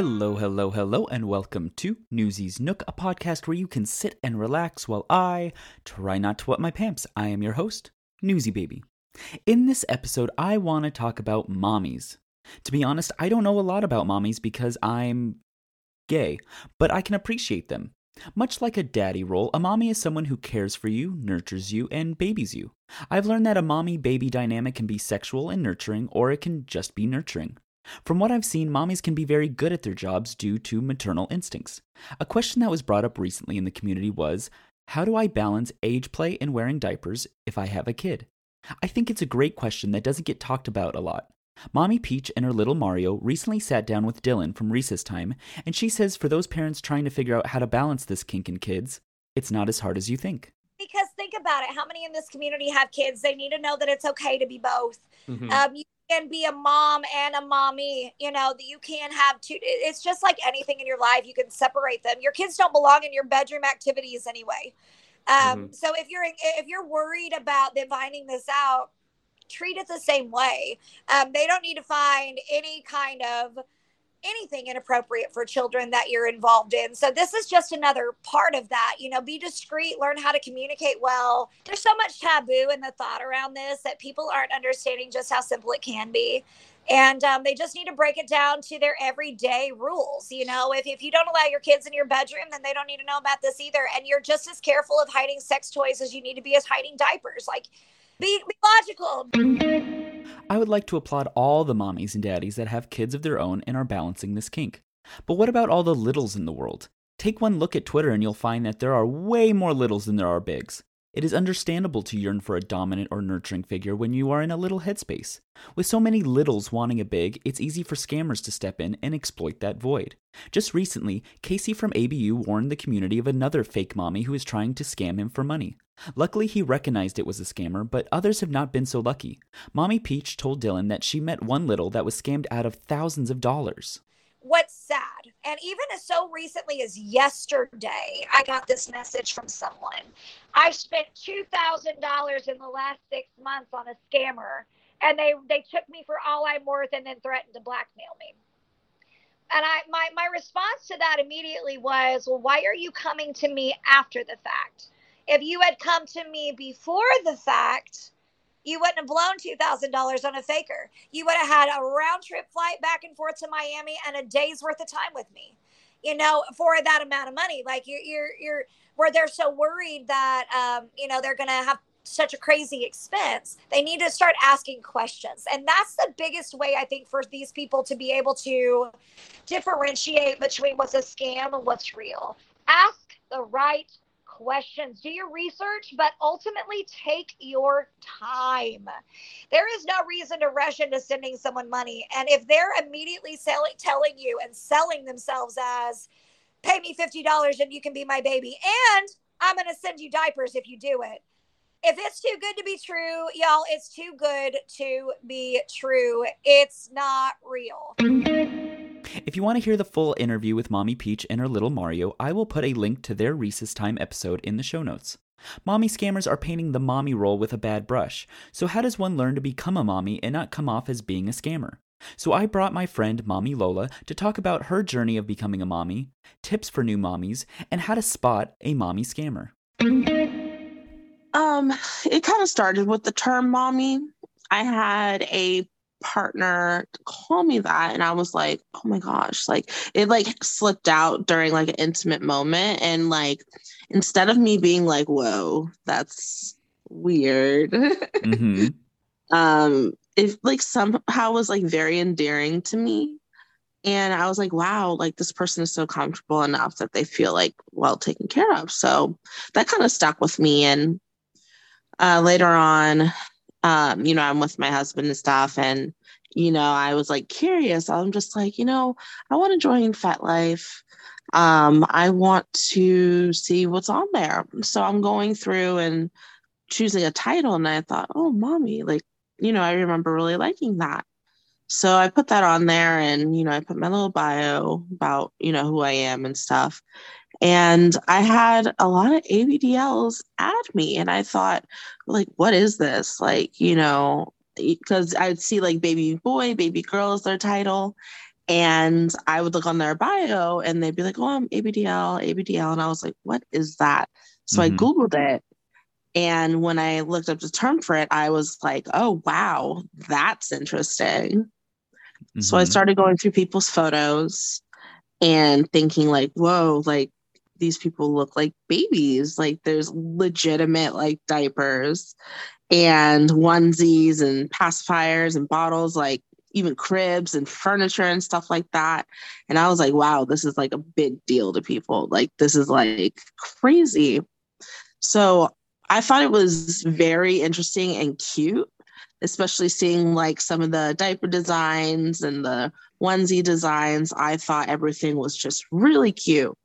Hello, hello, hello, and welcome to Newsy's Nook, a podcast where you can sit and relax while I try not to wet my pants. I am your host, Newsy Baby. In this episode, I want to talk about mommies. To be honest, I don't know a lot about mommies because I'm gay, but I can appreciate them. Much like a daddy role, a mommy is someone who cares for you, nurtures you, and babies you. I've learned that a mommy baby dynamic can be sexual and nurturing, or it can just be nurturing. From what I've seen, mommies can be very good at their jobs due to maternal instincts. A question that was brought up recently in the community was How do I balance age play and wearing diapers if I have a kid? I think it's a great question that doesn't get talked about a lot. Mommy Peach and her little Mario recently sat down with Dylan from Recess Time, and she says for those parents trying to figure out how to balance this kink in kids, it's not as hard as you think. Because think about it, how many in this community have kids? They need to know that it's okay to be both. Mm-hmm. Um, you can be a mom and a mommy. You know that you can have two. It's just like anything in your life. You can separate them. Your kids don't belong in your bedroom activities anyway. Um, Mhm. So if you're if you're worried about them finding this out, treat it the same way. Um, they don't need to find any kind of anything inappropriate for children that you're involved in. So this is just another part of that. You know, be discreet, learn how to communicate well. There's so much taboo in the thought around this that people aren't understanding just how simple it can be. And um, they just need to break it down to their everyday rules. You know, if, if you don't allow your kids in your bedroom, then they don't need to know about this either. And you're just as careful of hiding sex toys as you need to be as hiding diapers. Like, be, be logical. I would like to applaud all the mommies and daddies that have kids of their own and are balancing this kink. But what about all the littles in the world? Take one look at Twitter and you'll find that there are way more littles than there are bigs. It is understandable to yearn for a dominant or nurturing figure when you are in a little headspace. With so many littles wanting a big, it's easy for scammers to step in and exploit that void. Just recently, Casey from ABU warned the community of another fake mommy who is trying to scam him for money. Luckily, he recognized it was a scammer, but others have not been so lucky. Mommy Peach told Dylan that she met one little that was scammed out of thousands of dollars. what's sad and even as so recently as yesterday i got this message from someone. I spent $2000 in the last six months on a scammer and they they took me for all i'm worth and then threatened to blackmail me. And i my my response to that immediately was well why are you coming to me after the fact? If you had come to me before the fact you wouldn't have blown $2,000 on a faker. You would have had a round trip flight back and forth to Miami and a day's worth of time with me, you know, for that amount of money. Like you're, you're, you're, where they're so worried that, um, you know, they're going to have such a crazy expense. They need to start asking questions. And that's the biggest way, I think, for these people to be able to differentiate between what's a scam and what's real. Ask the right questions. Do your research, but ultimately take your time. There is no reason to rush into sending someone money. And if they're immediately selling, telling you and selling themselves as, pay me $50 and you can be my baby, and I'm going to send you diapers if you do it. If it's too good to be true, y'all, it's too good to be true. It's not real. If you want to hear the full interview with Mommy Peach and her little Mario, I will put a link to their Recess Time episode in the show notes. Mommy scammers are painting the mommy role with a bad brush, so how does one learn to become a mommy and not come off as being a scammer? So I brought my friend Mommy Lola to talk about her journey of becoming a mommy, tips for new mommies, and how to spot a mommy scammer. Um, it kind of started with the term mommy. I had a partner call me that and I was like, oh my gosh, like it like slipped out during like an intimate moment and like instead of me being like, whoa, that's weird. Mm-hmm. um, it like somehow was like very endearing to me. And I was like, wow, like this person is so comfortable enough that they feel like well taken care of. So that kind of stuck with me. And uh, later on, um, you know, I'm with my husband and stuff. And, you know, I was like curious. I'm just like, you know, I want to join FetLife. Um, I want to see what's on there. So I'm going through and choosing a title. And I thought, oh, mommy, like, you know, I remember really liking that. So I put that on there and, you know, I put my little bio about, you know, who I am and stuff. And I had a lot of ABDLs at me. And I thought, like, what is this? Like, you know, because I'd see like baby boy, baby girl is their title. And I would look on their bio and they'd be like, oh, I'm ABDL, ABDL. And I was like, what is that? So mm-hmm. I Googled it. And when I looked up the term for it, I was like, oh, wow, that's interesting. Mm-hmm. So I mm-hmm. started going through people's photos and thinking, like, whoa, like these people look like babies. Like there's legitimate like diapers and onesies and pacifiers and bottles, like even cribs and furniture and stuff like that. And I was like, wow, this is like a big deal to people. Like this is like crazy. So I thought it was very interesting and cute, especially seeing like some of the diaper designs and the onesie designs. I thought everything was just really cute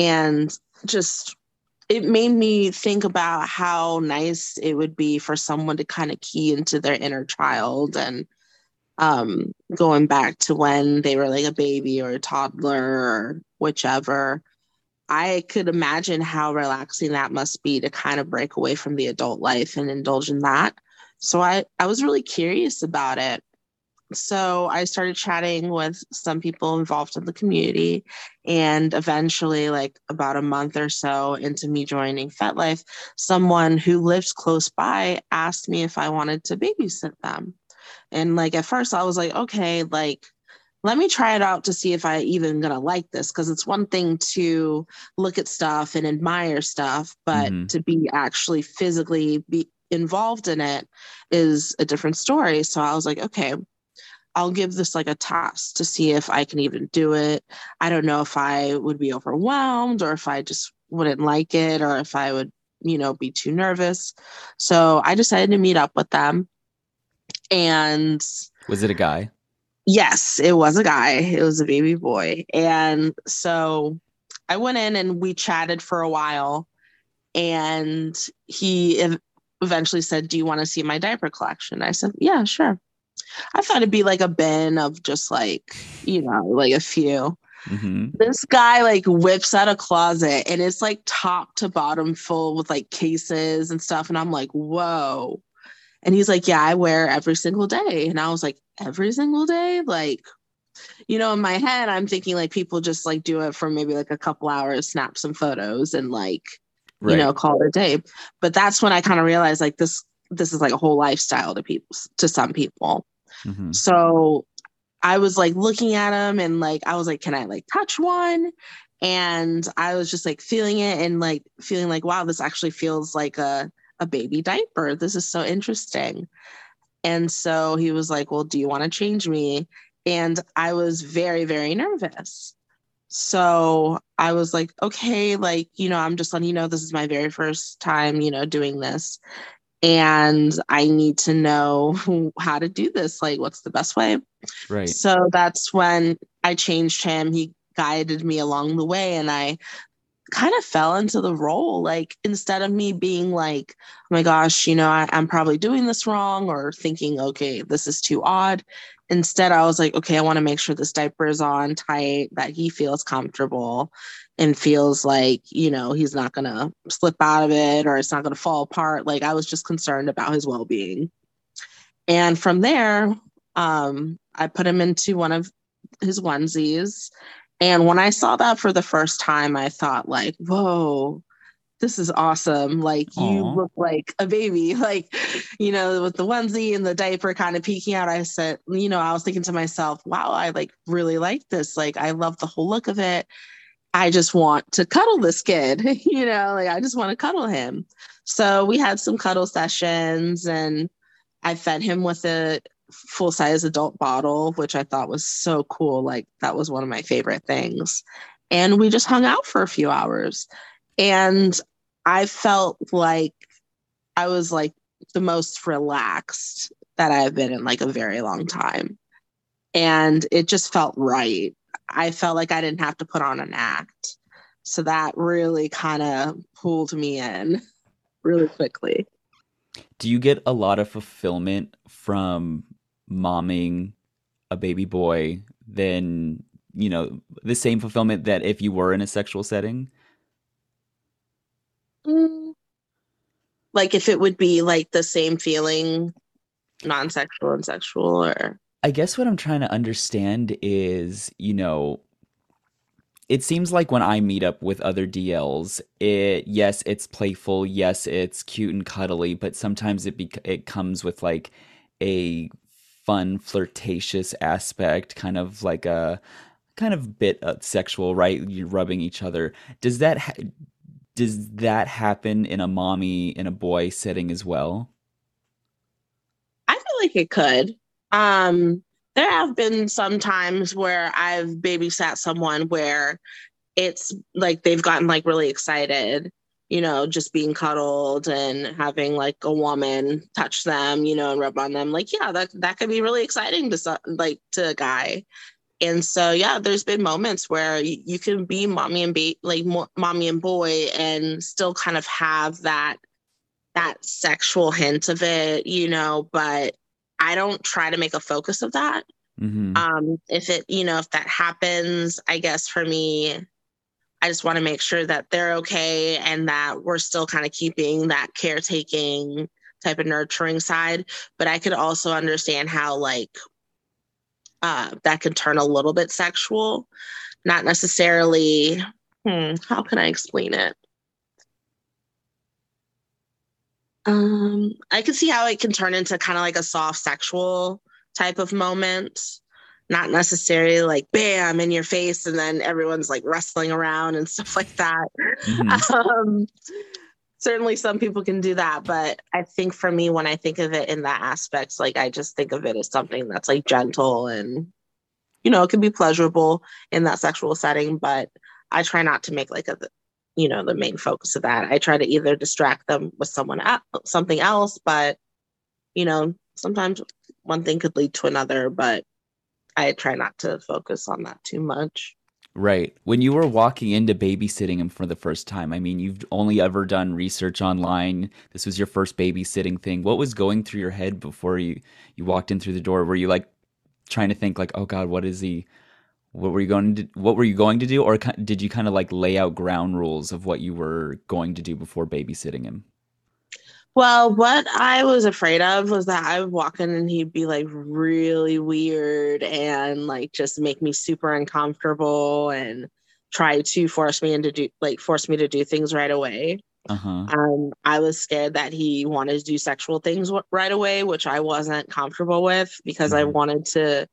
and just it made me think about how nice it would be for someone to kind of key into their inner child and um, going back to when they were like a baby or a toddler or whichever. I could imagine how relaxing that must be to kind of break away from the adult life and indulge in that. So I, I was really curious about it so I started chatting with some people involved in the community. And eventually, like about a month or so into me joining FetLife, someone who lives close by asked me if I wanted to babysit them. And like at first, I was like, okay, like, let me try it out to see if I even gonna like this. Cause it's one thing to look at stuff and admire stuff, but mm-hmm. to be actually physically be involved in it is a different story. So I was like, okay, I'll give this like a task to see if I can even do it. I don't know if I would be overwhelmed or if I just wouldn't like it or if I would, you know, be too nervous. So I decided to meet up with them. And was it a guy? Yes, it was a guy. It was a baby boy. And so I went in and we chatted for a while. And he eventually said, Do you want to see my diaper collection? I said, Yeah, sure. I thought it'd be like a bin of just like, you know, like a few. Mm-hmm. This guy like whips out a closet and it's like top to bottom full with like cases and stuff. And I'm like, whoa. And he's like, yeah, I wear every single day. And I was like, every single day? Like, you know, in my head, I'm thinking like people just like do it for maybe like a couple hours, snap some photos and like, right. you know, call it a day. But that's when I kind of realized like this, this is like a whole lifestyle to people, to some people. Mm-hmm. So I was like looking at them and like I was like, can I like touch one? And I was just like feeling it and like feeling like, wow, this actually feels like a, a baby diaper. This is so interesting. And so he was like, Well, do you want to change me? And I was very, very nervous. So I was like, okay, like, you know, I'm just letting you know this is my very first time, you know, doing this and I need to know how to do this. Like, what's the best way? Right. So that's when I changed him. He guided me along the way, and I kind of fell into the role. Like, instead of me being like, oh my gosh, you know, I, I'm probably doing this wrong, or thinking, okay, this is too odd. Instead, I was like, okay, I want to make sure this diaper is on tight, that he feels comfortable and feels like, you know, he's not going to slip out of it or it's not going to fall apart. Like I was just concerned about his well being. And from there, um, I put him into one of his onesies. And when I saw that for the first time, I thought, like, whoa, this is awesome. Like Aww. you look like a baby, like, you know, with the onesie and the diaper kind of peeking out. I said, you know, I was thinking to myself, wow, I like really like this. Like I love the whole look of it. I just want to cuddle this kid, you know, like I just want to cuddle him. So we had some cuddle sessions and I fed him with a full size adult bottle, which I thought was so cool. Like that was one of my favorite things. And we just hung out for a few hours. And I felt like I was like the most relaxed that I've been in like a very long time. And it just felt right. I felt like I didn't have to put on an act. So that really kind of pulled me in really quickly. Do you get a lot of fulfillment from momming a baby boy than, you know, the same fulfillment that if you were in a sexual setting? Mm. Like if it would be like the same feeling, non sexual and sexual, or. I guess what I'm trying to understand is, you know, it seems like when I meet up with other DLs, it yes, it's playful, yes, it's cute and cuddly, but sometimes it be- it comes with like a fun flirtatious aspect, kind of like a kind of bit sexual, right? You're rubbing each other. Does that ha- does that happen in a mommy in a boy setting as well? I feel like it could. Um there have been some times where I've babysat someone where it's like they've gotten like really excited, you know, just being cuddled and having like a woman touch them, you know, and rub on them. Like, yeah, that that could be really exciting to like to a guy. And so, yeah, there's been moments where you, you can be mommy and be like mo- mommy and boy and still kind of have that that sexual hint of it, you know, but I don't try to make a focus of that. Mm-hmm. Um, if it, you know, if that happens, I guess for me, I just want to make sure that they're okay and that we're still kind of keeping that caretaking type of nurturing side. But I could also understand how like uh, that can turn a little bit sexual, not necessarily. Hmm, how can I explain it? Um, I can see how it can turn into kind of like a soft sexual type of moment, not necessarily like bam in your face and then everyone's like wrestling around and stuff like that. Mm-hmm. Um, certainly some people can do that, but I think for me, when I think of it in that aspect, like I just think of it as something that's like gentle and you know, it can be pleasurable in that sexual setting, but I try not to make like a you know the main focus of that. I try to either distract them with someone else, something else but you know sometimes one thing could lead to another but i try not to focus on that too much. Right. When you were walking into babysitting him for the first time i mean you've only ever done research online. This was your first babysitting thing. What was going through your head before you you walked in through the door? Were you like trying to think like oh god what is he what were you going to what were you going to do or did you kind of like lay out ground rules of what you were going to do before babysitting him well what i was afraid of was that i would walk in and he'd be like really weird and like just make me super uncomfortable and try to force me into do like force me to do things right away uh-huh. um, i was scared that he wanted to do sexual things right away which i wasn't comfortable with because mm-hmm. i wanted to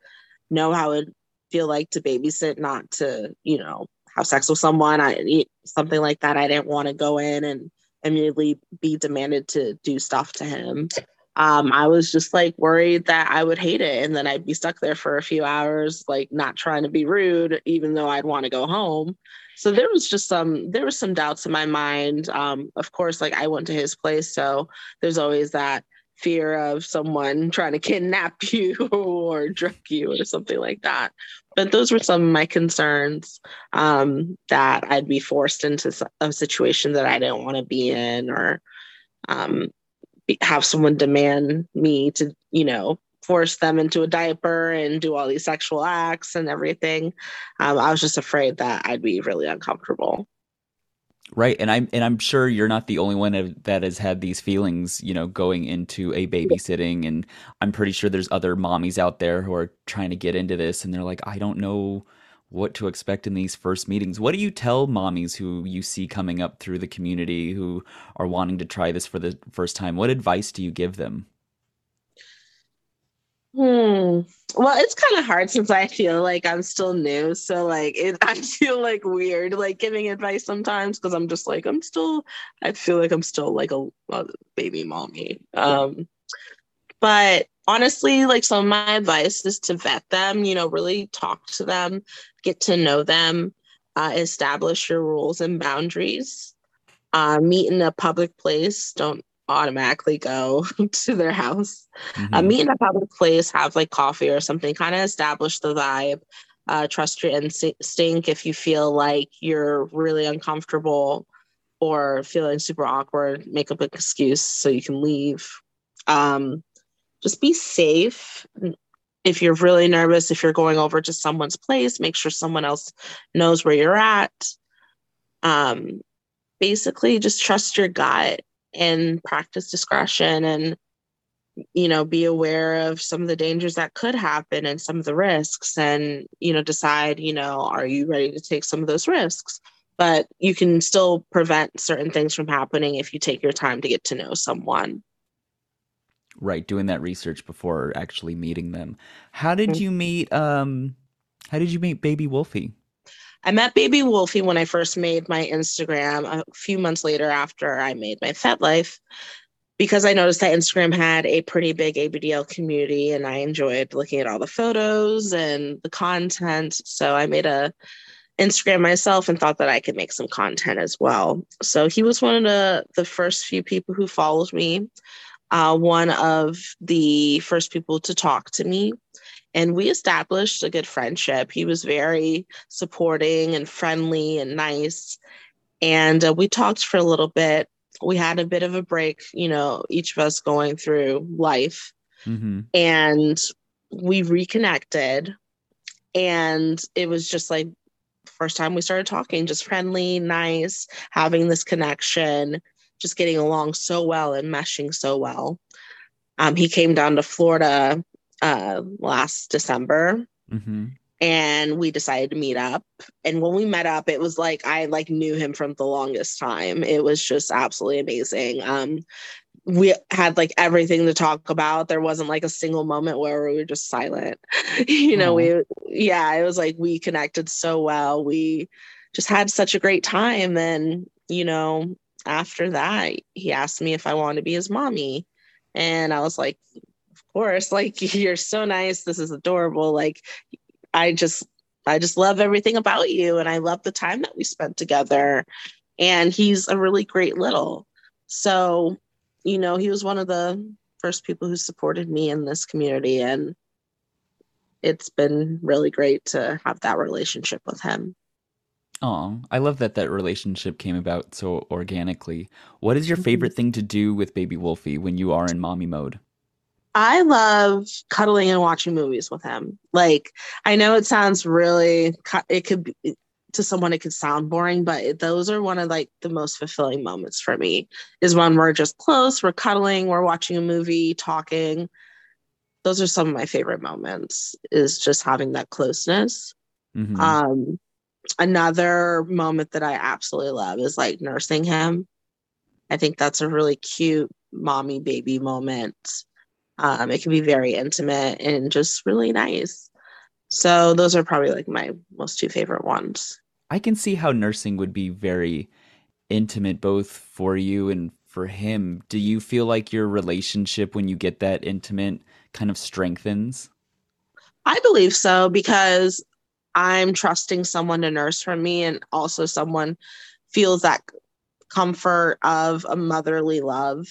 know how it feel like to babysit, not to, you know, have sex with someone. I something like that. I didn't want to go in and immediately be demanded to do stuff to him. Um, I was just like worried that I would hate it and then I'd be stuck there for a few hours, like not trying to be rude, even though I'd want to go home. So there was just some there was some doubts in my mind. Um, of course, like I went to his place, so there's always that fear of someone trying to kidnap you or drug you or something like that. But those were some of my concerns um, that I'd be forced into a situation that I didn't want to be in or um, have someone demand me to, you know, force them into a diaper and do all these sexual acts and everything. Um, I was just afraid that I'd be really uncomfortable. Right, and I'm and I'm sure you're not the only one that has had these feelings, you know, going into a babysitting, and I'm pretty sure there's other mommies out there who are trying to get into this, and they're like, I don't know what to expect in these first meetings. What do you tell mommies who you see coming up through the community who are wanting to try this for the first time? What advice do you give them? Hmm. Well, it's kind of hard since I feel like I'm still new. So like it I feel like weird like giving advice sometimes because I'm just like I'm still I feel like I'm still like a, a baby mommy. Um but honestly, like some of my advice is to vet them, you know, really talk to them, get to know them, uh, establish your rules and boundaries. Uh, meet in a public place. Don't automatically go to their house. Mm-hmm. Uh, meet in a public place, have like coffee or something, kind of establish the vibe. Uh, trust your instinct if you feel like you're really uncomfortable or feeling super awkward, make up an excuse so you can leave. Um, just be safe. If you're really nervous, if you're going over to someone's place, make sure someone else knows where you're at. Um, basically, just trust your gut and practice discretion and you know be aware of some of the dangers that could happen and some of the risks and you know decide you know are you ready to take some of those risks? But you can still prevent certain things from happening if you take your time to get to know someone. Right doing that research before actually meeting them. How did mm-hmm. you meet um how did you meet baby wolfie I met Baby Wolfie when I first made my Instagram a few months later after I made my FetLife because I noticed that Instagram had a pretty big ABDL community and I enjoyed looking at all the photos and the content. So I made a Instagram myself and thought that I could make some content as well. So he was one of the the first few people who followed me, uh, one of the first people to talk to me and we established a good friendship. He was very supporting and friendly and nice. And uh, we talked for a little bit. We had a bit of a break, you know, each of us going through life. Mm-hmm. And we reconnected. And it was just like, first time we started talking, just friendly, nice, having this connection, just getting along so well and meshing so well. Um, he came down to Florida uh, last December. Mm-hmm. And we decided to meet up. And when we met up, it was like I like knew him from the longest time. It was just absolutely amazing. Um, we had like everything to talk about. There wasn't like a single moment where we were just silent. you know, we yeah, it was like we connected so well. We just had such a great time. And, you know, after that, he asked me if I wanted to be his mommy. And I was like, course like you're so nice this is adorable like i just i just love everything about you and i love the time that we spent together and he's a really great little so you know he was one of the first people who supported me in this community and it's been really great to have that relationship with him Oh, I love that that relationship came about so organically. What is your mm-hmm. favorite thing to do with Baby Wolfie when you are in mommy mode? I love cuddling and watching movies with him. Like, I know it sounds really, it could be to someone, it could sound boring, but those are one of like the most fulfilling moments for me is when we're just close, we're cuddling, we're watching a movie, talking. Those are some of my favorite moments is just having that closeness. Mm-hmm. Um, another moment that I absolutely love is like nursing him. I think that's a really cute mommy baby moment um, it can be very intimate and just really nice. So those are probably like my most two favorite ones. I can see how nursing would be very intimate both for you and for him. Do you feel like your relationship when you get that intimate kind of strengthens? I believe so because I'm trusting someone to nurse for me and also someone feels that comfort of a motherly love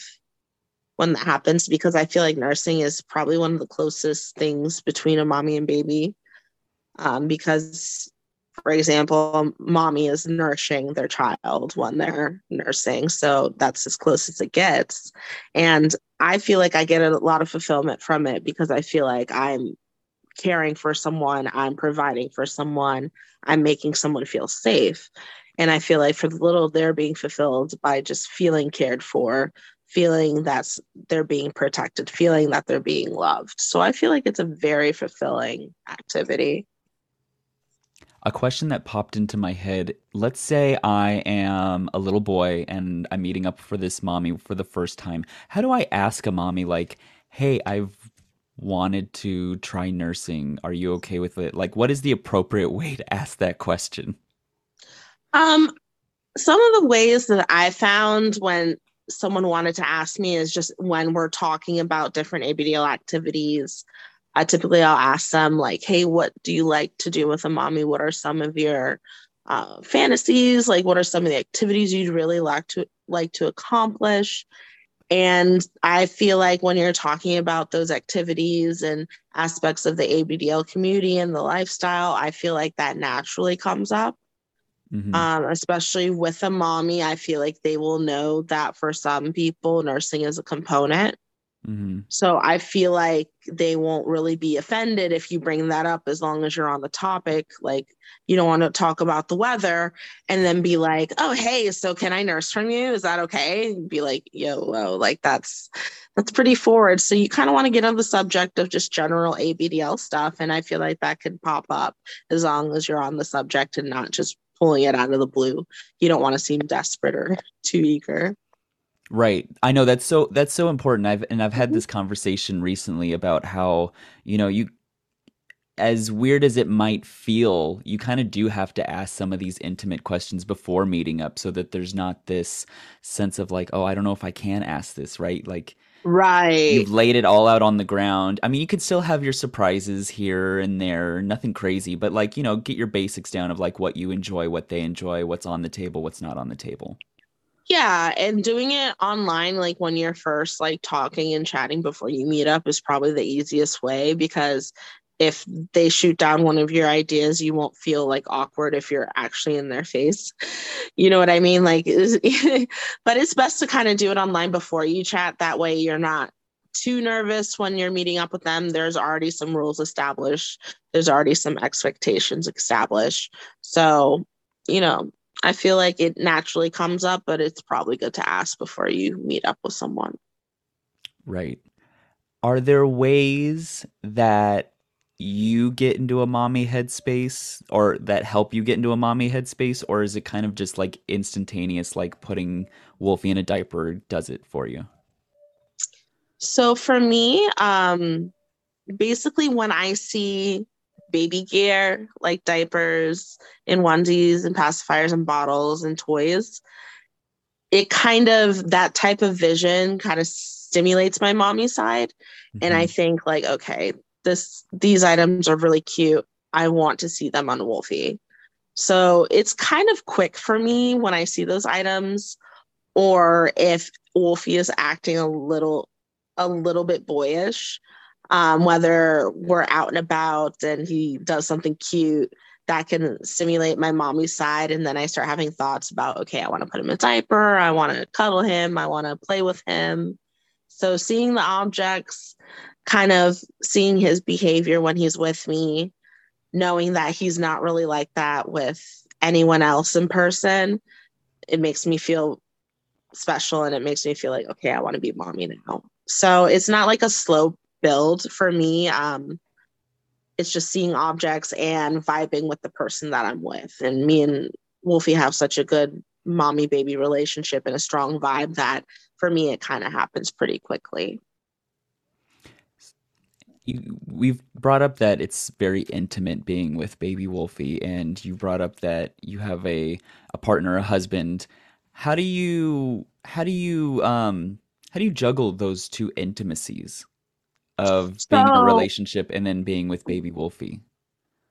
when that happens because I feel like nursing is probably one of the closest things between a mommy and baby. Um, because, for example, mommy is nourishing their child when they're nursing. So that's as close as it gets. And I feel like I get a lot of fulfillment from it because I feel like I'm caring for someone, I'm providing for someone, I'm making someone feel safe. And I feel like for the little, they're being fulfilled by just feeling cared for, feeling that they're being protected, feeling that they're being loved. So I feel like it's a very fulfilling activity. A question that popped into my head let's say I am a little boy and I'm meeting up for this mommy for the first time. How do I ask a mommy, like, hey, I've wanted to try nursing. Are you okay with it? Like, what is the appropriate way to ask that question? Um, some of the ways that I found when someone wanted to ask me is just when we're talking about different ABDL activities, I typically I'll ask them like, "Hey, what do you like to do with a mommy? What are some of your uh, fantasies? Like, what are some of the activities you'd really like to like to accomplish?" And I feel like when you're talking about those activities and aspects of the ABDL community and the lifestyle, I feel like that naturally comes up. Mm-hmm. Um, especially with a mommy, I feel like they will know that for some people, nursing is a component. Mm-hmm. So I feel like they won't really be offended if you bring that up as long as you're on the topic. Like, you don't want to talk about the weather and then be like, oh, hey, so can I nurse from you? Is that okay? And be like, yo, whoa, like that's that's pretty forward. So you kind of want to get on the subject of just general ABDL stuff. And I feel like that could pop up as long as you're on the subject and not just pulling it out of the blue. You don't want to seem desperate or too eager. Right. I know that's so that's so important. I've and I've had this conversation recently about how, you know, you as weird as it might feel, you kind of do have to ask some of these intimate questions before meeting up so that there's not this sense of like, oh, I don't know if I can ask this, right? Like Right. You've laid it all out on the ground. I mean, you could still have your surprises here and there, nothing crazy, but like, you know, get your basics down of like what you enjoy, what they enjoy, what's on the table, what's not on the table. Yeah, and doing it online like when you're first like talking and chatting before you meet up is probably the easiest way because if they shoot down one of your ideas, you won't feel like awkward if you're actually in their face. You know what I mean? Like, but it's best to kind of do it online before you chat. That way, you're not too nervous when you're meeting up with them. There's already some rules established, there's already some expectations established. So, you know, I feel like it naturally comes up, but it's probably good to ask before you meet up with someone. Right. Are there ways that you get into a mommy headspace or that help you get into a mommy headspace or is it kind of just like instantaneous like putting wolfie in a diaper does it for you so for me um basically when i see baby gear like diapers and onesies and pacifiers and bottles and toys it kind of that type of vision kind of stimulates my mommy side mm-hmm. and i mm-hmm. think like okay this these items are really cute. I want to see them on Wolfie. So it's kind of quick for me when I see those items, or if Wolfie is acting a little a little bit boyish, um, whether we're out and about and he does something cute that can stimulate my mommy side. And then I start having thoughts about, okay, I want to put him in a diaper, I want to cuddle him, I want to play with him. So seeing the objects kind of seeing his behavior when he's with me, knowing that he's not really like that with anyone else in person, it makes me feel special and it makes me feel like, okay, I want to be mommy now. So it's not like a slow build for me. Um, it's just seeing objects and vibing with the person that I'm with. And me and Wolfie have such a good mommy baby relationship and a strong vibe that for me, it kind of happens pretty quickly you, we've brought up that it's very intimate being with baby wolfie and you brought up that you have a a partner a husband. How do you how do you um how do you juggle those two intimacies of so, being in a relationship and then being with baby wolfie?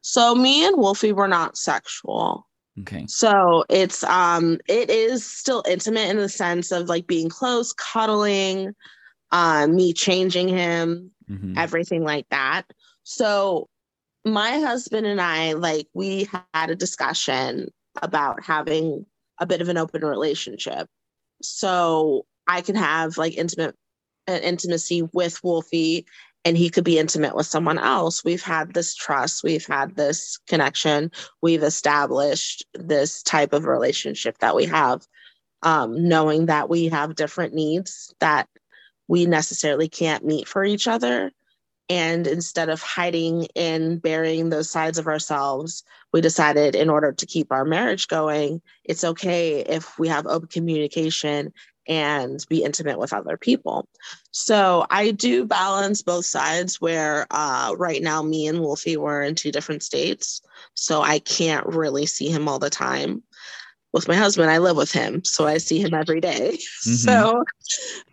So me and wolfie were not sexual. Okay. So it's um it is still intimate in the sense of like being close cuddling uh, me changing him mm-hmm. everything like that. So my husband and I, like, we had a discussion about having a bit of an open relationship. So I can have like intimate an intimacy with Wolfie and he could be intimate with someone else. We've had this trust, we've had this connection, we've established this type of relationship that we have, um, knowing that we have different needs that we necessarily can't meet for each other. And instead of hiding and burying those sides of ourselves, we decided in order to keep our marriage going, it's okay if we have open communication and be intimate with other people. So I do balance both sides where uh, right now me and Wolfie were in two different states. So I can't really see him all the time with my husband, I live with him, so I see him every day. So,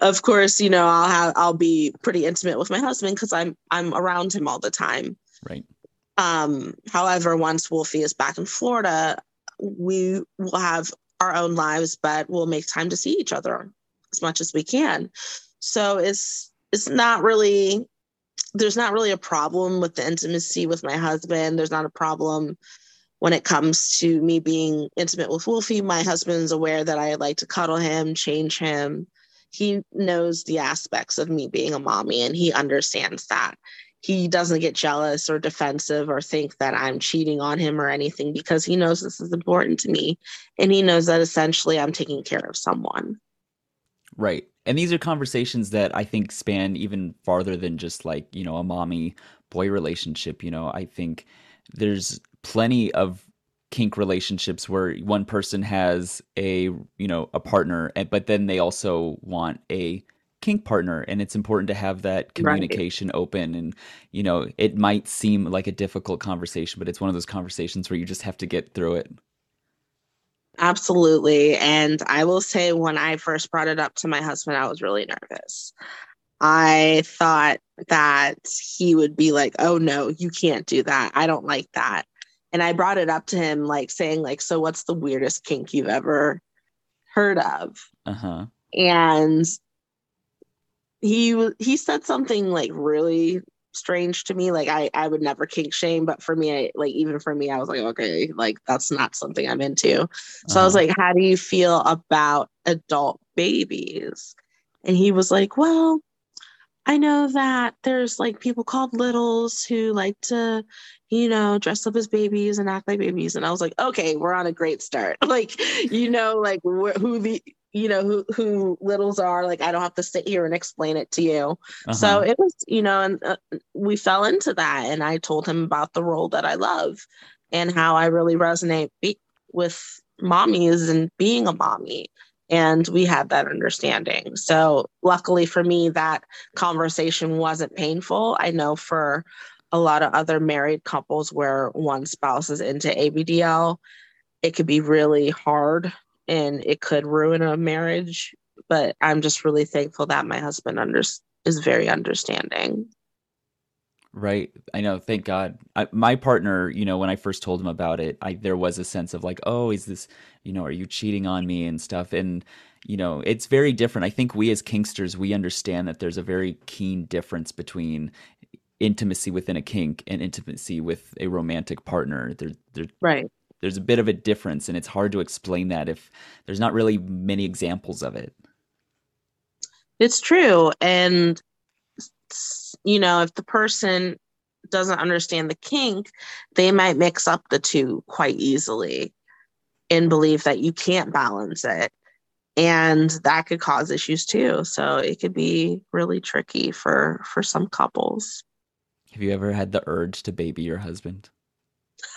of course, you know, I'll have I'll be pretty intimate with my husband because I'm I'm around him all the time. Right. Um, however, once Wolfie is back in Florida, we will have our own lives, but we'll make time to see each other as much as we can. So it's it's not really there's not really a problem with the intimacy with my husband. There's not a problem when it comes to me being intimate with Wolfie. My husband's aware that I like to cuddle him, change him. He knows the aspects of me being a mommy and he understands that. He doesn't get jealous or defensive or think that I'm cheating on him or anything because he knows this is important to me. And he knows that essentially I'm taking care of someone. Right. And these are conversations that I think span even farther than just like, you know, a mommy boy relationship. You know, I think there's plenty of kink relationships where one person has a, you know, a partner, but then they also want a kink partner and it's important to have that communication right. open and you know it might seem like a difficult conversation but it's one of those conversations where you just have to get through it Absolutely. And I will say, when I first brought it up to my husband, I was really nervous. I thought that he would be like, oh no, you can't do that. I don't like that. And I brought it up to him, like saying, like, so what's the weirdest kink you've ever heard of? Uh-huh. And he he said something like really strange to me. Like I, I would never kink shame, but for me, I, like even for me, I was like, okay, like that's not something I'm into. So uh-huh. I was uh-huh. like, how do you feel about adult babies? And he was like, well, I know that there's like people called littles who like to, you know, dress up as babies and act like babies. And I was like, okay, we're on a great start. Like, you know, like wh- who the you know who who littles are like i don't have to sit here and explain it to you uh-huh. so it was you know and uh, we fell into that and i told him about the role that i love and how i really resonate be- with mommies and being a mommy and we had that understanding so luckily for me that conversation wasn't painful i know for a lot of other married couples where one spouse is into abdl it could be really hard and it could ruin a marriage. But I'm just really thankful that my husband under- is very understanding. Right. I know. Thank God. I, my partner, you know, when I first told him about it, I there was a sense of like, oh, is this, you know, are you cheating on me and stuff? And you know, it's very different. I think we as kinksters, we understand that there's a very keen difference between intimacy within a kink and intimacy with a romantic partner. There, there, right. there's a bit of a difference and it's hard to explain that if there's not really many examples of it. It's true and you know if the person doesn't understand the kink they might mix up the two quite easily and believe that you can't balance it and that could cause issues too. So it could be really tricky for for some couples have you ever had the urge to baby your husband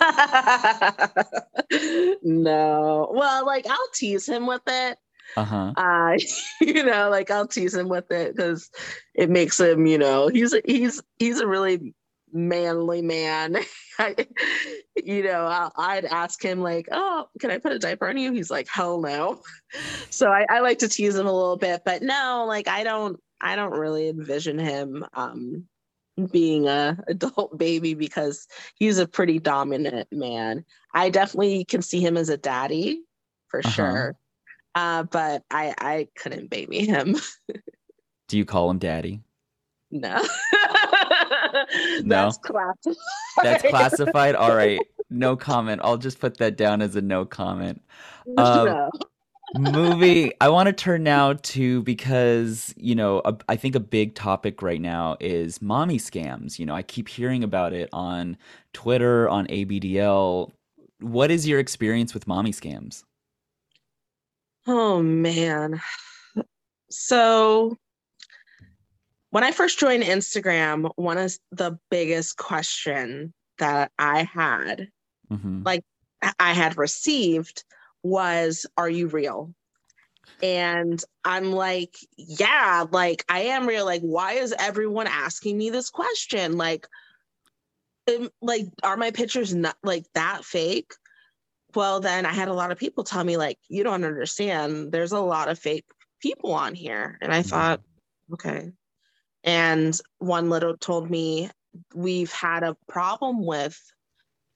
no. Well, like I'll tease him with it. Uh-huh. Uh, you know, like I'll tease him with it because it makes him, you know, he's a, he's he's a really manly man. you know, i would ask him like, "Oh, can I put a diaper on you?" He's like, "Hell no." So I, I like to tease him a little bit, but no, like I don't, I don't really envision him um, being a adult baby because he's a pretty dominant man. I definitely can see him as a daddy for uh-huh. sure. Uh, but I I couldn't baby him. Do you call him daddy? No. no. That's classified. That's classified. All right. No comment. I'll just put that down as a no comment. Um, no movie I want to turn now to because, you know, a, I think a big topic right now is mommy scams. You know, I keep hearing about it on Twitter, on ABDL. What is your experience with mommy scams? Oh, man. So, when I first joined Instagram, one of the biggest question that I had, mm-hmm. like I had received was, Are you real? And I'm like, Yeah, like I am real. Like, why is everyone asking me this question? Like, like, are my pictures not like that fake? well, then I had a lot of people tell me, like, you don't understand. There's a lot of fake people on here. And I Mhm. thought, okay. And one little told me, we've had a problem with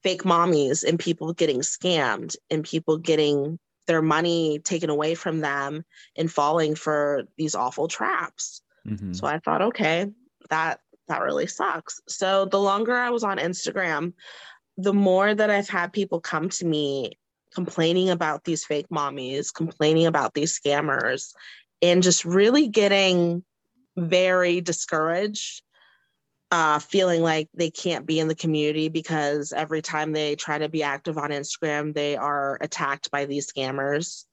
fake mommies and people getting scammed and people getting their money taken away from them and falling for these awful traps. Mhm. So I thought, okay, that that really sucks. So the longer I was on Instagram, the more that I've had people come to me complaining about these fake mommies, complaining about these scammers, and just really getting very discouraged, uh, feeling like they can't be in the community because every time they try to be active on Instagram, they are attacked by these scammers.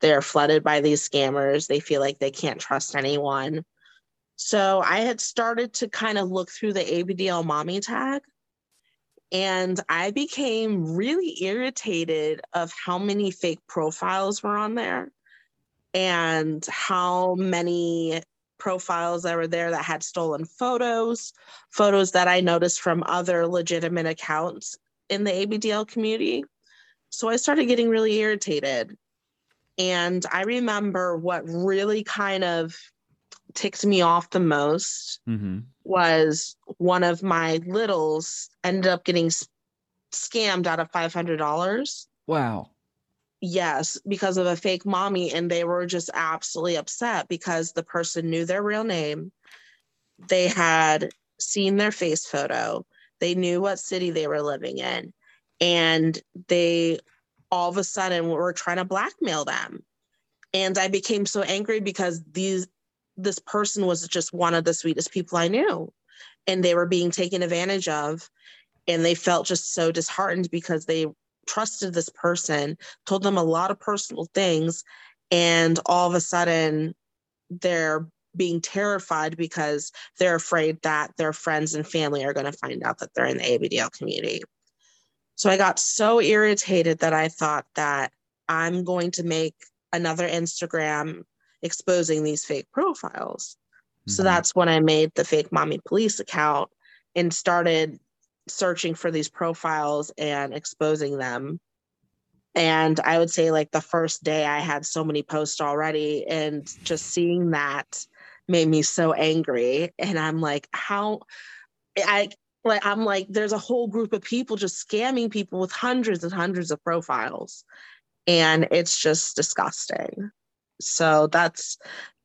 They're flooded by these scammers. They feel like they can't trust anyone. So I had started to kind of look through the ABDL mommy tag and I became really irritated of how many fake profiles were on there and how many profiles that were there that had stolen photos, photos that I noticed from other legitimate accounts in the ABDL community. So I started getting really irritated. And I remember what really kind of ticked me off the most Mhm. was one of my littles ended up getting scammed out of $500 Wow. Yes because of a fake mommy and they were just absolutely upset because the person knew their real name. They had seen their face photo. They knew what city they were living in. And they all of a sudden were trying to blackmail them. And i became so angry because these this person was just one of the sweetest people i knew. And they were being taken advantage of. And they felt just so disheartened because they trusted this person told them a lot of personal things and all of a sudden they're being terrified because they're afraid that their friends and family are going to find out that they're in the ABDL community. So I got so irritated that I thought that I'm going to make another Instagram exposing these fake profiles. So Mhm. that's when I made the fake mommy police account and started searching for these profiles and exposing them. And I would say, like, the first day I had so many posts already, and just seeing that made me so angry. And I'm like, how I like, I'm like, there's a whole group of people just scamming people with hundreds and hundreds of profiles. And it's just disgusting. So that's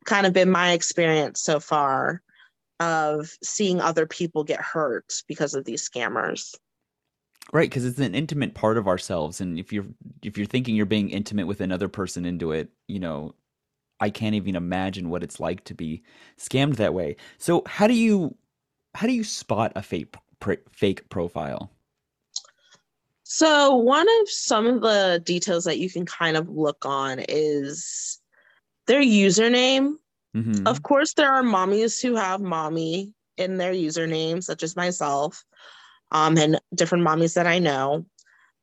kind of been my experience so far of seeing other people get hurt because of these scammers. Right, because it's an intimate part of ourselves, and if you're if you're thinking you're being intimate with another person into it, you know, I can't even imagine what it's like to be scammed that way. So how do you how do you spot a fake fake profile? So, one of some of the details that you can kind of look on is their username. Mhm. Of course, there are mommies who have mommy in their username, such as myself, um, and different mommies that I know.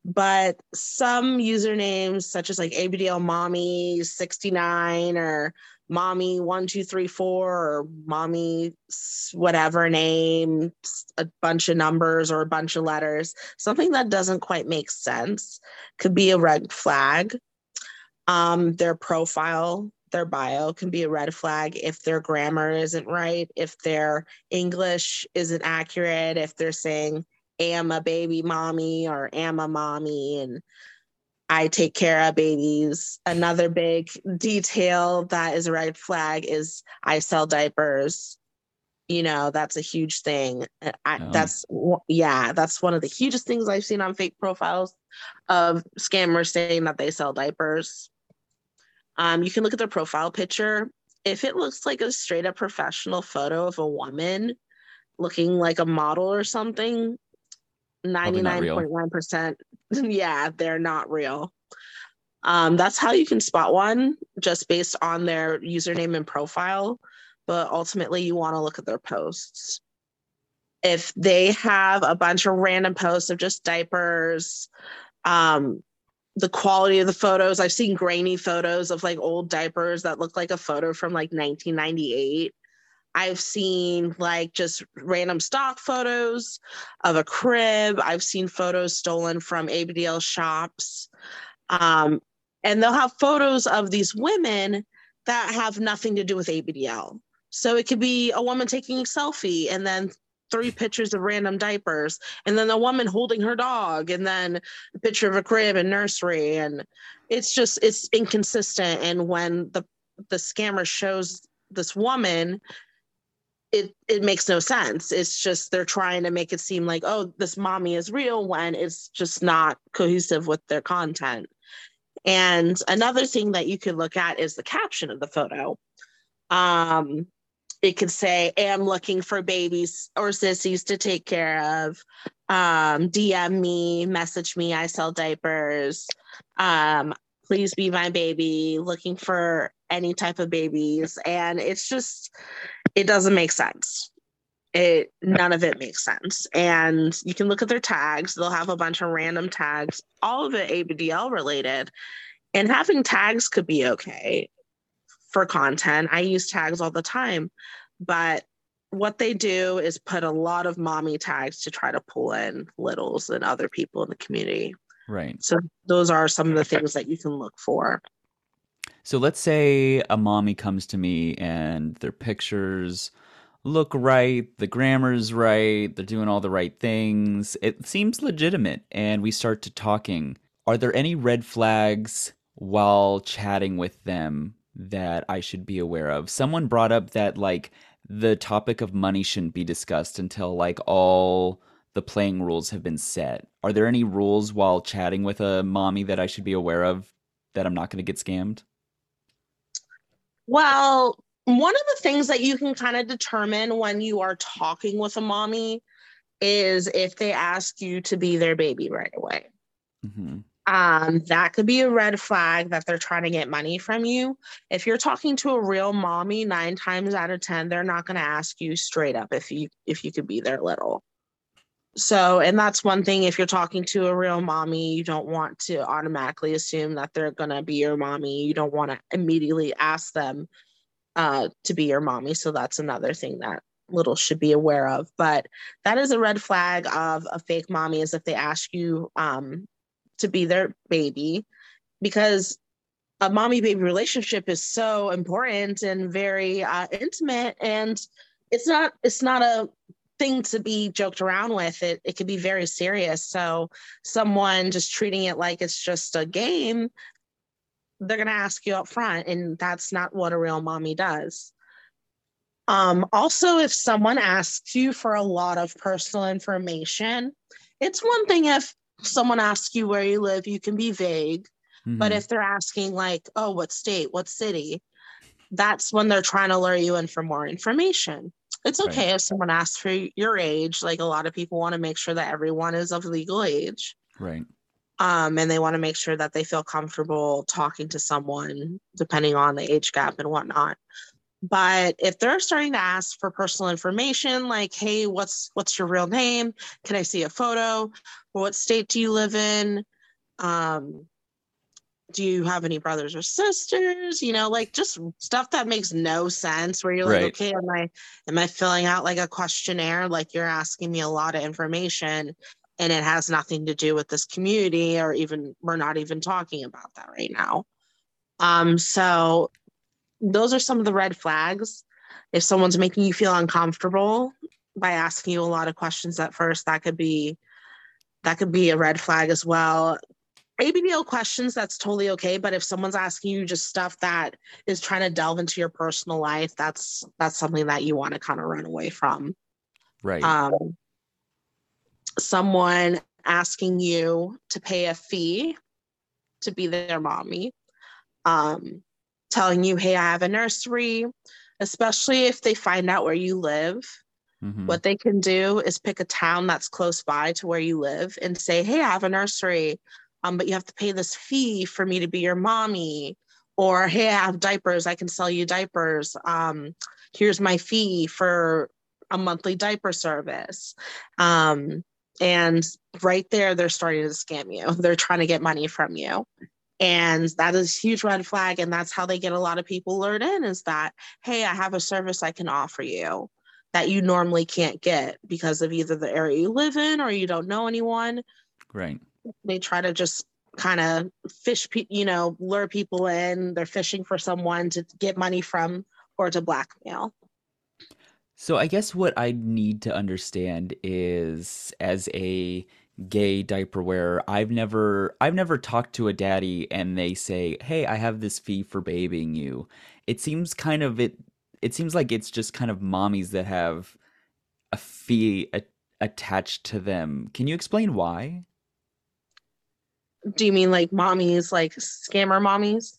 But some usernames, such as like ABDL Mommy 69 or Mommy 1234 or Mommy whatever name, a bunch of numbers or a bunch of letters, something that doesn't quite make sense could be a red flag. Um, their profile, their bio can be a red flag if their grammar isn't right, if their English isn't accurate, if they're saying am a baby mommy or am a mommy and I take care of babies. Another big detail that is a red flag is I sell diapers. You know, that's a huge thing. Uh, I, Oh. That's, yeah, that's one of the hugest things I've seen on fake profiles of scammers saying that they sell diapers. Um, you can look at their profile picture. If it looks like a straight up professional photo of a woman looking like a model or something, 99.9%, yeah, they're not real. Um, that's how you can spot one just based on their username and profile. But ultimately, you want to look at their posts. If they have a bunch of random posts of just diapers, um, the quality of the photos, I've seen grainy photos of like old diapers that look like a photo from like 1998. I've seen like just random stock photos of a crib. I've seen photos stolen from ABDL shops. Um, and they'll have photos of these women that have nothing to do with ABDL. So it could be a woman taking a selfie and then three pictures of random diapers and then a woman holding her dog and then a picture of a crib and nursery and it's just it's inconsistent. And when the the scammer shows this woman it it makes no sense. It's just they're trying to make it seem like oh this mommy is real when it's just not cohesive with their content. And another thing that you could look at is the caption of the photo. Um it could say am looking for babies or sissies to take care of. Um, dm me message me i sell diapers. Um, please be my baby looking for any type of babies. And it's just it doesn't make sense. It none of it makes sense. And you can look at their tags. They'll have a bunch of random tags all of it abdl related. And having tags could be okay for content. I use tags all the time, but what they do is put a lot of mommy tags to try to pull in littles and other people in the community. Right. So those are some of the things that you can look for. So let's say a mommy comes to me and their pictures look right, the grammar's right, they're doing all the right things. It seems legitimate and we start to talking. Are there any red flags while chatting with them that I should be aware of. Someone brought up that like the topic of money shouldn't be discussed until like all the playing rules have been set. Are there any rules while chatting with a mommy that I should be aware of that I'm not going to get scammed? Well, one of the things that you can kind of determine when you are talking with a mommy is if they ask you to be their baby right away. Mm-hmm um, that could be a red flag that they're trying to get money from you. If you're talking to a real mommy, nine times out of ten, they're not going to ask you straight up if you if you could be their little. So, and that's one thing. If you're talking to a real mommy, you don't want to automatically assume that they're going to be your mommy. You don't want to immediately ask them uh, to be your mommy. So that's another thing that little should be aware of. But that is a red flag of a fake mommy is if they ask you um, to be their baby because a mommy baby relationship is so important and very uh, intimate and it's not it's not a thing to be joked around with. It it could be very serious. So someone just treating it like it's just a game they're going to ask you up front and that's not what a real mommy does. Um, also if someone asks you for a lot of personal information it's one thing if someone asks you where you live, you can be vague. Mm-hmm. But if they're asking, like, oh, what state, what city, that's when they're trying to lure you in for more information. It's okay right. if someone asks for your age. Like a lot of people want to make sure that everyone is of legal age. Right. Um, and they want to make sure that they feel comfortable talking to someone, depending on the age gap and whatnot. But if they're starting to ask for personal information, like, hey, what's what's your real name? Can I see a photo? What state do you live in? Um, do you have any brothers or sisters? You know, like just stuff that makes no sense where you're right. like, okay, am I am I filling out like a questionnaire? Like you're asking me a lot of information and it has nothing to do with this community or even we're not even talking about that right now. Um, so those are some of the red flags. If someone's making you feel uncomfortable by asking you a lot of questions at first, that could be that could be a red flag as well. ABDL questions, that's totally okay. But if someone's asking you just stuff that is trying to delve into your personal life, that's that's something that you want to kind of run away from. Right. Um, someone asking you to pay a fee to be their mommy. Um, telling you, hey, I have a nursery, especially if they find out where you live. Mm-hmm. What they can do is pick a town that's close by to where you live and say, hey, I have a nursery, um, but you have to pay this fee for me to be your mommy. Or, hey, I have diapers, I can sell you diapers. Um, here's my fee for a monthly diaper service. Um, and right there, they're starting to scam you. They're trying to get money from you And that is a huge red flag. And that's how they get a lot of people lured in is that, hey, I have a service I can offer you that you normally can't get because of either the area you live in or you don't know anyone. Right. They try to just kind of fish, pe- you know, lure people in. They're fishing for someone to get money from or to blackmail. So I guess what I need to understand is as a gay diaper wearer, I've never I've never talked to a daddy and they say, "Hey, I have this fee for babying you." It seems kind of it it seems like it's just kind of mommies that have a fee a- attached to them. Can you explain why? Do you mean like mommies, like scammer mommies?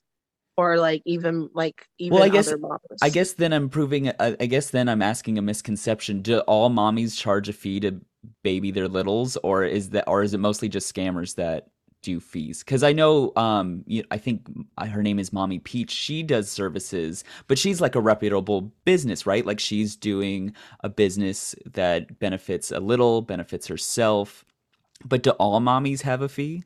Or like even like even Well, I guess-? I guess then I'm proving I I guess then I'm asking a misconception. Do all mommies charge a fee to baby their littles or is that or is it mostly just scammers that do fees? Cuz I know um I think her name is Mommy Peach. She does services, but she's like a reputable business, right? Like she's doing a business that benefits a little, benefits herself. But do all mommies have a fee?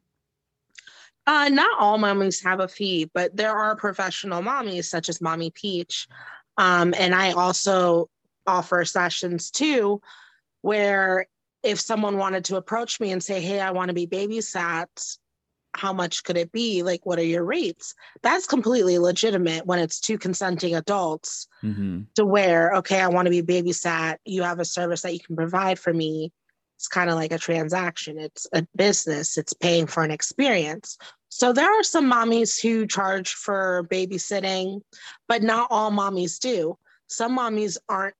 Uh, not all mommies have a fee, but there are professional mommies such as Mommy Peach. Um, and I also offer sessions too, where if someone wanted to approach me and say, Hey, I want to be babysat, how much could it be? Like, what are your rates? That's completely legitimate when it's two consenting adults Mhm. to where, okay, I want to be babysat. You have a service that you can provide for me. It's kind of like a transaction, it's a business, it's paying for an experience. So there are some mommies who charge for babysitting, but not all mommies do. Some mommies aren't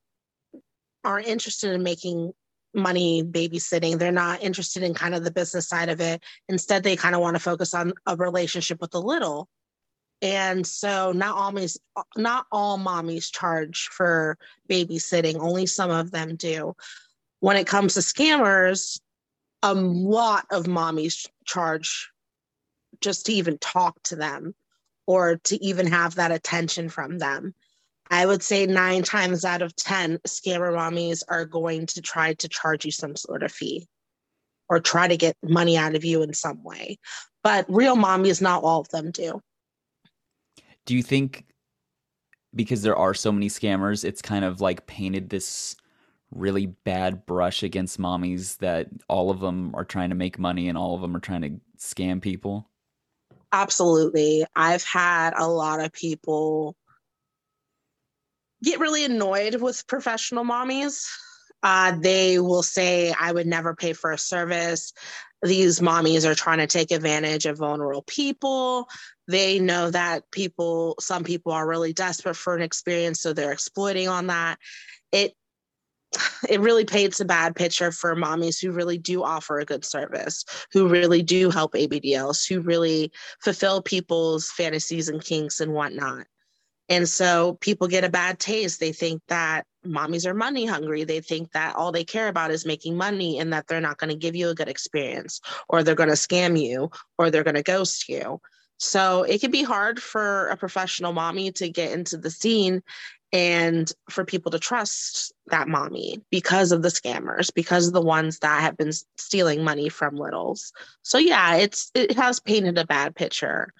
aren't interested in making money babysitting. They're not interested in kind of the business side of it. Instead, they kind of want to focus on a relationship with the little. And so not all mommies, not all mommies charge for babysitting. Only some of them do. When it comes to scammers, a lot of mommies charge just to even talk to them or to even have that attention from them. I would say nine times out of 10, scammer mommies are going to try to charge you some sort of fee or try to get money out of you in some way. But real mommies, not all of them do. Do you think because there are so many scammers, it's kind of like painted this really bad brush against mommies that all of them are trying to make money and all of them are trying to scam people? Absolutely. I've had a lot of people get really annoyed with professional mommies. Uh, they will say, I would never pay for a service. These mommies are trying to take advantage of vulnerable people. They know that people, some people are really desperate for an experience, so they're exploiting on that. It it really paints a bad picture for mommies who really do offer a good service, who really do help ABDLs, who really fulfill people's fantasies and kinks and whatnot. And so people get a bad taste. They think that mommies are money hungry. They think that all they care about is making money and that they're not going to give you a good experience or they're going to scam you or they're going to ghost you. So it can be hard for a professional mommy to get into the scene and for people to trust that mommy because of the scammers because of the ones that have been stealing money from littles so yeah it's it has painted a bad picture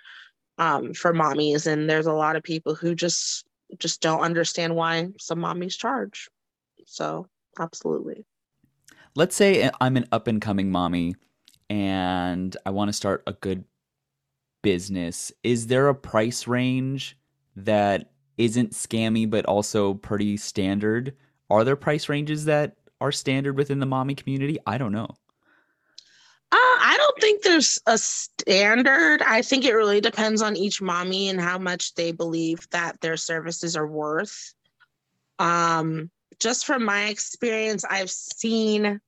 um, for mommies and there's a lot of people who just just don't understand why some mommies charge so absolutely Let's say I'm an up and coming mommy and I want to start a good business. Is there a price range that isn't scammy but also pretty standard? Are there price ranges that are standard within the mommy community? I don't know. Uh, I don't think there's a standard. I think it really depends on each mommy and how much they believe that their services are worth. Um, just from my experience, I've seen,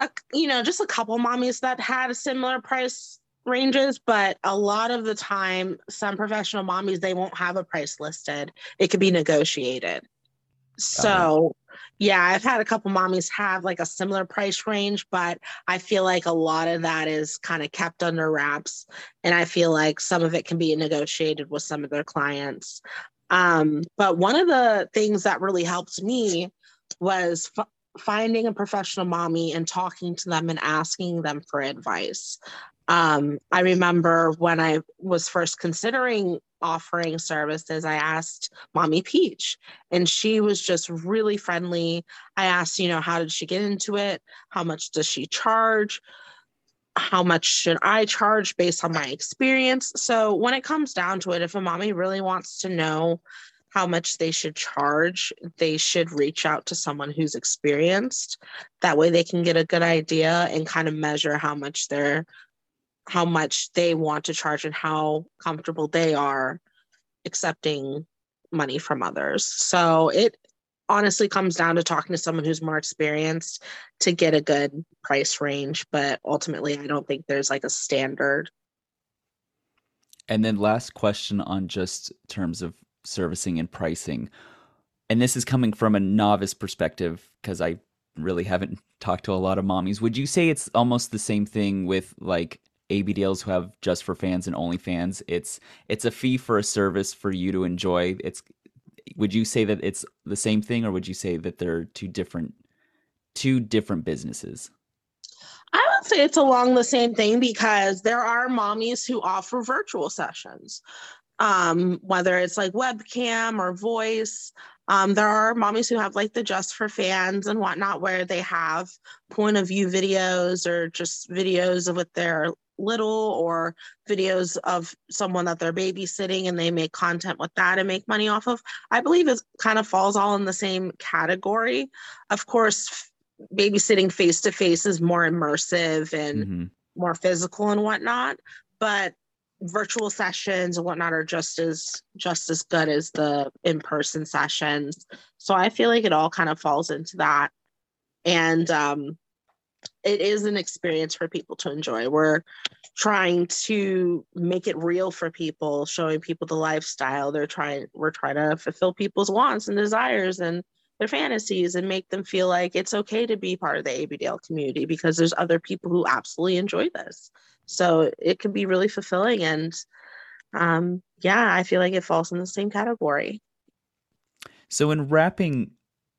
a, you know, just a couple mommies that had similar price ranges, but a lot of the time, some professional mommies they won't have a price listed. It could be negotiated. So, yeah, I've had a couple mommies have like a similar price range, but I feel like a lot of that is kind of kept under wraps. And I feel like some of it can be negotiated with some of their clients. Um, but one of the things that really helped me was f- finding a professional mommy and talking to them and asking them for advice. Um, I remember when I was first considering offering services, I asked Mommy Peach, and she was just really friendly. I asked, you know, how did she get into it? How much does she charge? How much should I charge based on my experience? So, when it comes down to it, if a mommy really wants to know how much they should charge, they should reach out to someone who's experienced. That way they can get a good idea and kind of measure how much they're how much they want to charge and how comfortable they are accepting money from others. So it honestly comes down to talking to someone who's more experienced to get a good price range, but ultimately I don't think there's like a standard. And then last question on just terms of servicing and pricing. And this is coming from a novice perspective because I really haven't talked to a lot of mommies. Would you say it's almost the same thing with like ABDLs who have just for fans and only fans? It's it's a fee for a service for you to enjoy. It's would you say that it's the same thing or would you say that they're two different two different businesses? I would say it's along the same thing because there are mommies who offer virtual sessions um, whether it's like webcam or voice. Um, there are mommies who have like the just for fans and whatnot, where they have point of view videos or just videos of what they're little or videos of someone that they're babysitting and they make content with that and make money off of. I believe it kind of falls all in the same category. Of course, babysitting face to face is more immersive and mm-hmm. more physical and whatnot. But virtual sessions and whatnot are just as just as good as the in-person sessions so i feel like it all kind of falls into that and um it is an experience for people to enjoy we're trying to make it real for people showing people the lifestyle they're trying we're trying to fulfill people's wants and desires and their fantasies and make them feel like it's okay to be part of the abdl community because there's other people who absolutely enjoy this so it can be really fulfilling. And um, yeah, I feel like it falls in the same category. So, in wrapping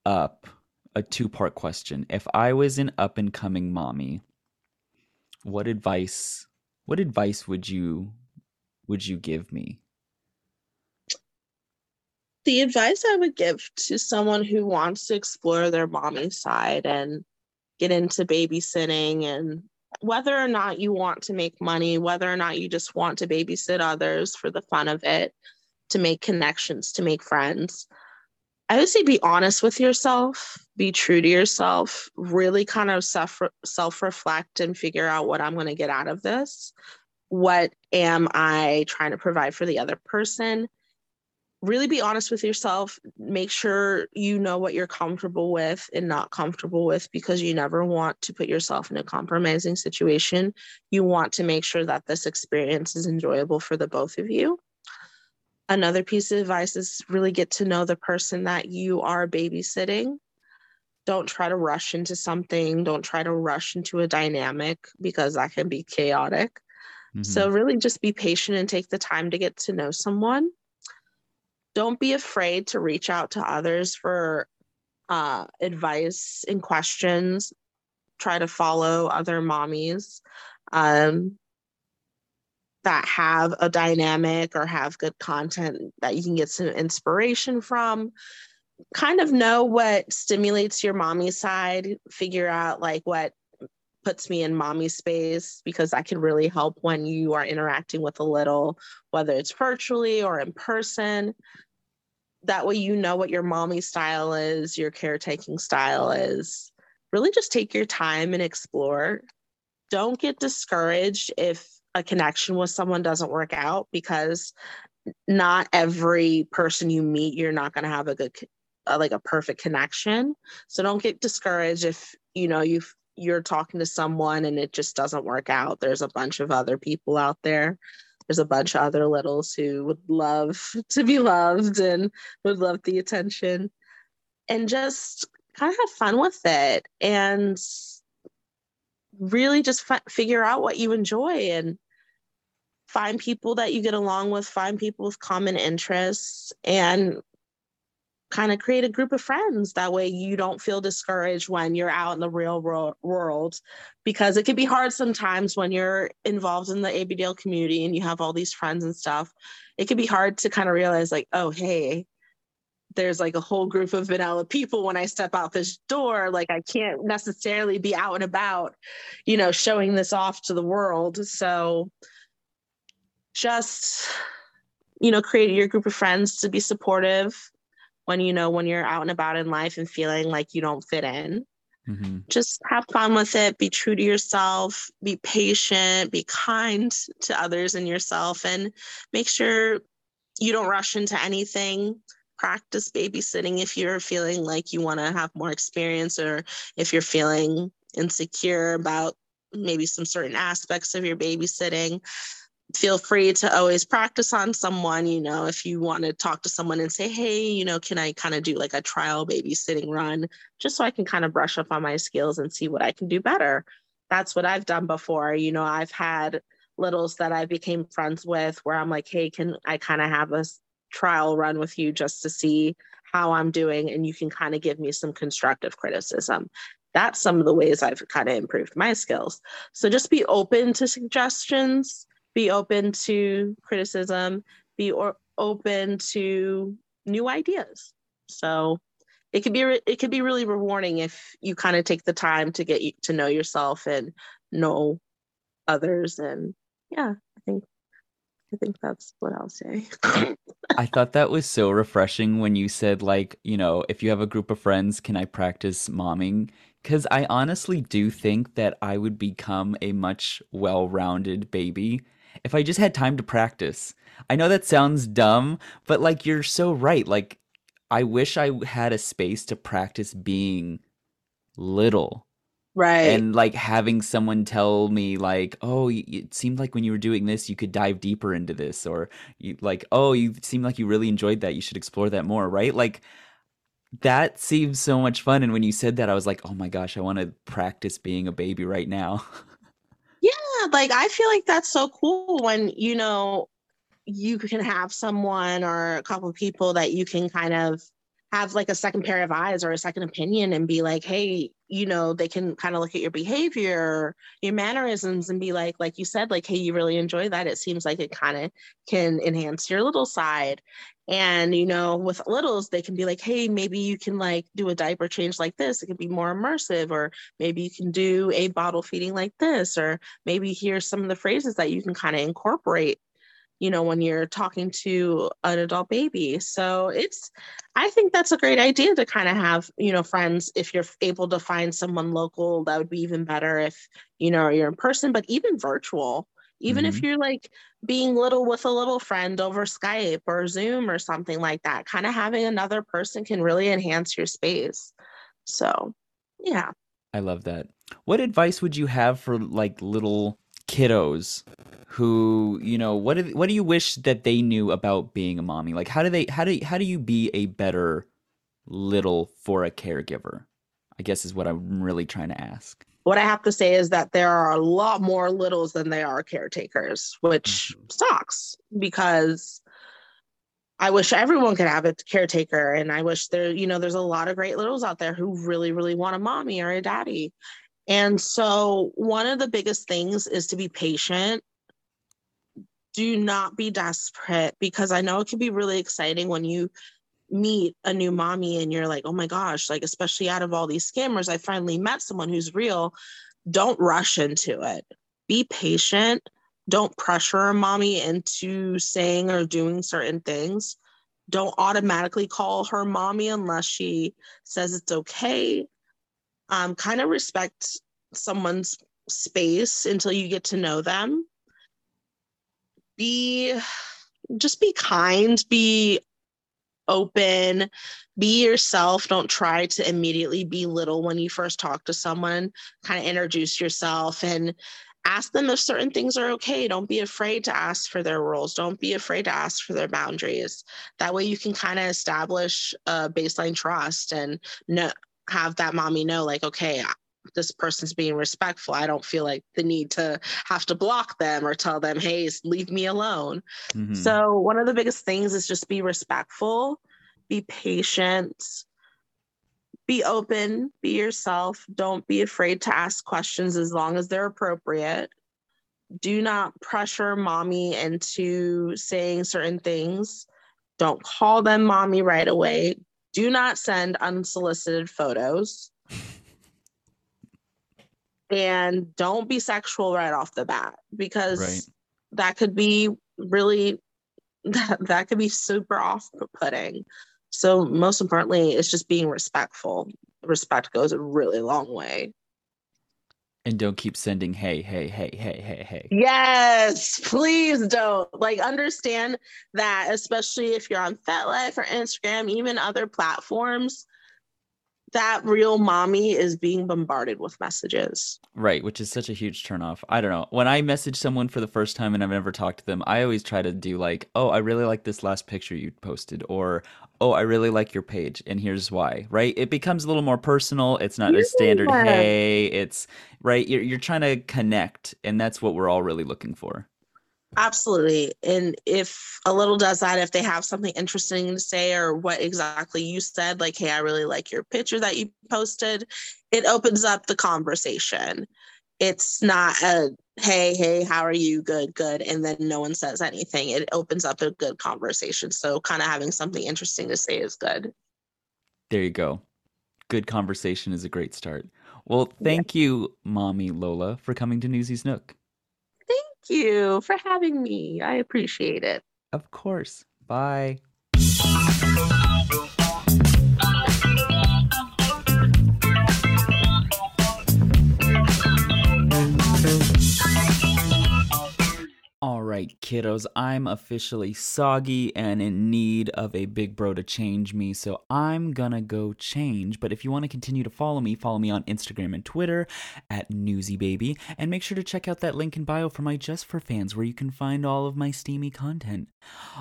up a two part question, if I was an up and coming mommy, what advice what advice would you would you give me? The advice I would give to someone who wants to explore their mommy side and get into babysitting and whether or not you want to make money, whether or not you just want to babysit others for the fun of it, to make connections, to make friends. I would say be honest with yourself, be true to yourself, really kind of self self reflect and figure out what I'm going to get out of this. What am I trying to provide for the other person? really be honest with yourself. Make sure you know what you're comfortable with and not comfortable with because you never want to put yourself in a compromising situation. You want to make sure that this experience is enjoyable for the both of you. Another piece of advice is really get to know the person that you are babysitting. Don't try to rush into something. Don't try to rush into a dynamic because that can be chaotic. Mm-hmm. So, really just be patient and take the time to get to know someone don't be afraid to reach out to others for uh, advice and questions. Try to follow other mommies um, that have a dynamic or have good content that you can get some inspiration from. Kind of know what stimulates your mommy side, figure out like what puts me in mommy space because that can really help when you are interacting with a little, whether it's virtually or in person that way you know what your mommy style is, your caretaking style is. Really just take your time and explore. Don't get discouraged if a connection with someone doesn't work out because not every person you meet you're not going to have a good uh, like a perfect connection. So don't get discouraged if you know you you're talking to someone and it just doesn't work out. There's a bunch of other people out there there's a bunch of other littles who would love to be loved and would love the attention and just kind of have fun with it and really just f- figure out what you enjoy and find people that you get along with find people with common interests and kind of create a group of friends. That way you don't feel discouraged when you're out in the real world because it can be hard sometimes when you're involved in the ABDL community and you have all these friends and stuff. It can be hard to kind of realize, like, oh, hey, there's like a whole group of vanilla people when I step out this door. Like, I can't necessarily be out and about, you know, showing this off to the world. So just, you know, create your group of friends to be supportive when you know when you're out and about in life and feeling like you don't fit in. Mm-hmm. Just have fun with it, be true to yourself, be patient, be kind to others and yourself, and make sure you don't rush into anything. Practice babysitting if you're feeling like you want to have more experience or if you're feeling insecure about maybe some certain aspects of your babysitting feel free to always practice on someone you know if you want to talk to someone and say hey you know can i kind of do like a trial babysitting run? Just so i can kind of brush up on my skills and see what i can do better. That's what i've done before. You know i've had littles that i became friends with where i'm like hey can i kind of have a trial run with you just to see how i'm doing and you can kind of give me some constructive criticism? That's some of the ways i've kind of improved my skills. So just be open to suggestions be open to criticism, be or, open to new ideas. So it could be re- it could be really rewarding if you kind of take the time to get to know yourself and know others and yeah, I think I think that's what I'll say. I thought that was so refreshing when you said like, you know, if you have a group of friends, can I practice momming? Cuz I honestly do think that I would become a much well-rounded baby if I just had time to practice. I know that sounds dumb, but like you're so right. Like I wish I had a space to practice being little. Right. And like having someone tell me like, "Oh, it seemed like when you were doing this, you could dive deeper into this," or you like, "Oh, you seem like you really enjoyed that. You should explore that more." Right? Like that seems so much fun and when you said that I was like, "Oh my gosh, I want to practice being a baby right now." Like I feel like that's so cool when you know you can have someone or a couple people that you can kind of have like a second pair of eyes or a second opinion and be like, hey, you know, they can kind of look at your behavior, your mannerisms, and be like, like you said, like, hey, you really enjoy that. It seems like it kind of can enhance your little side. And, you know, with littles, they can be like, hey, maybe you can like do a diaper change like this. It can be more immersive, or maybe you can do a bottle feeding like this, or maybe here's some of the phrases that you can kind of incorporate you know when you're talking to an adult baby. So it's i think that's a great idea to kind of have you know friends if you're able to find someone local that would be even better if you know you're in person but even virtual. Even mm-hmm. if you're like being little with a little friend over skype or zoom or something like that kind of having another person can really enhance your space. So yeah. I love that. What advice would you have for like little kiddos who you know what do, what do you wish that they knew about being a mommy? Like how do they how do how do you be a better little for a caregiver? I guess is what i'm really trying to ask. What i have to say is that there are a lot more littles than there are caretakers which mm-hmm. sucks because I wish everyone could have a caretaker and I wish there you know there's a lot of great littles out there who really really want a mommy or a daddy and so, one of the biggest things is to be patient. Do not be desperate because I know it can be really exciting when you meet a new mommy and you're like, oh my gosh, like, especially out of all these scammers, I finally met someone who's real. Don't rush into it. Be patient. Don't pressure a mommy into saying or doing certain things. Don't automatically call her mommy unless she says it's okay um, kind of respect someone's space until you get to know them. Be just be kind, be open, be yourself. Don't try to immediately be little when you first talk to someone. Kind of introduce yourself and ask them if certain things are okay. Don't be afraid to ask for their rules. Don't be afraid to ask for their boundaries. That way you can kind of establish a baseline trust and know, have that mommy know like okay this person's being respectful i don't feel like the need to have to block them or tell them hey leave me alone mm-hmm. so one of the biggest things is just be respectful be patient, be open, be yourself. Don't be afraid to ask questions as long as they're appropriate. Do not pressure mommy into saying certain things. Don't call them mommy right away. Do not send unsolicited photos. and don't be sexual right off the bat because Right. that could be really that, that could be super off putting. So most importantly, it's just being respectful. Respect goes a really long way. And don't keep sending hey, hey, hey, hey, hey, hey. Yes, please don't. Like understand that, especially if you're on FetLife or Instagram, even other platforms, that real mommy is being bombarded with messages. Right, which is such a huge turnoff. I don't know. When I message someone for the first time and I've never talked to them, I always try to do like, oh, I really like this last picture you posted, or oh, I really like your page, and here's why. Right? It becomes a little more personal. It's not a standard hey. It's right. You're you're trying to connect, and that's what we're all really looking for. Absolutely. And if a little does that, if they have something interesting to say or what exactly you said, like, hey, I really like your picture that you posted, it opens up the conversation. It's not a hey, hey, how are you? Good, good. And then no one says anything. It opens up a good conversation. So, kind of having something interesting to say is good. There you go. Good conversation is a great start. Well, thank you, mommy Lola, for coming to Newsies Nook. You for having me. I appreciate it. Of course. Bye. All right, kiddos, I'm officially soggy and in need of a big bro to change me, so I'm gonna go change. But if you want to continue to follow me, follow me on Instagram and Twitter at NewsyBaby, and make sure to check out that link in bio for my Just for fans where you can find all of my steamy content.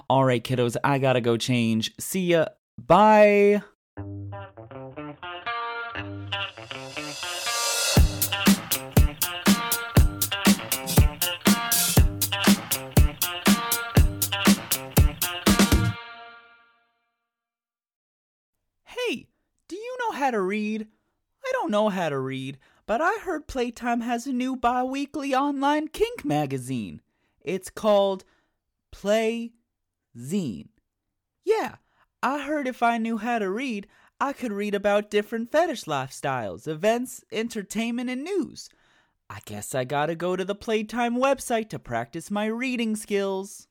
All right, kiddos, I gotta go change. See ya. Bye. Know how to read? I don't know how to read, but I heard Playtime has a new bi weekly online kink magazine. It's called Play Zine. Yeah, I heard if I knew how to read, I could read about different fetish lifestyles, events, entertainment, and news. I guess I gotta go to the Playtime website to practice my reading skills.